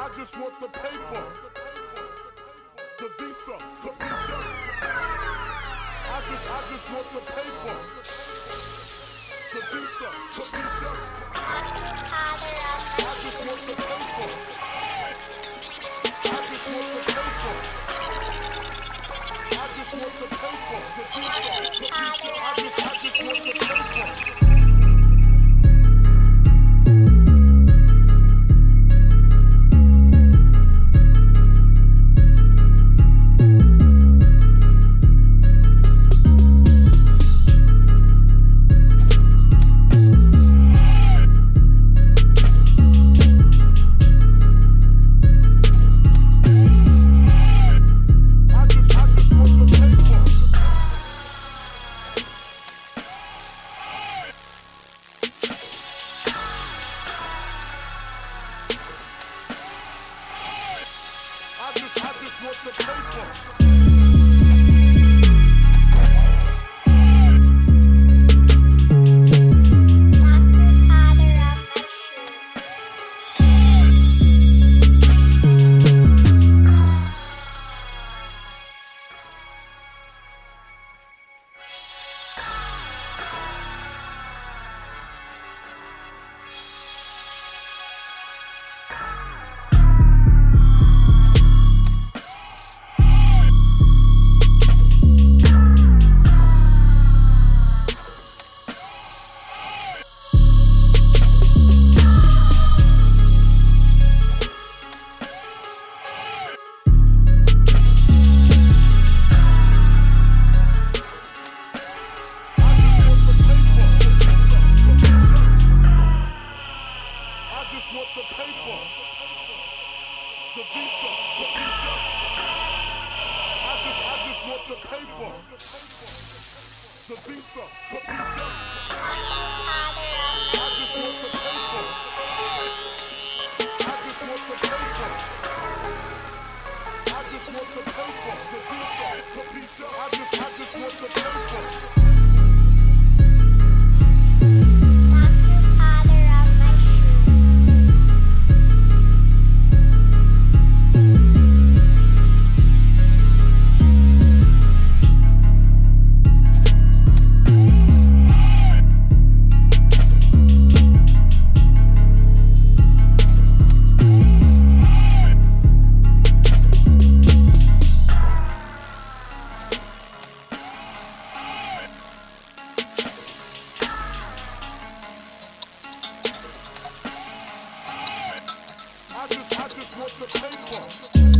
I just want the paper. The visa, the visa. I just, I just want the paper. The visa, the visa. paper. the visa, the visa. What the paper?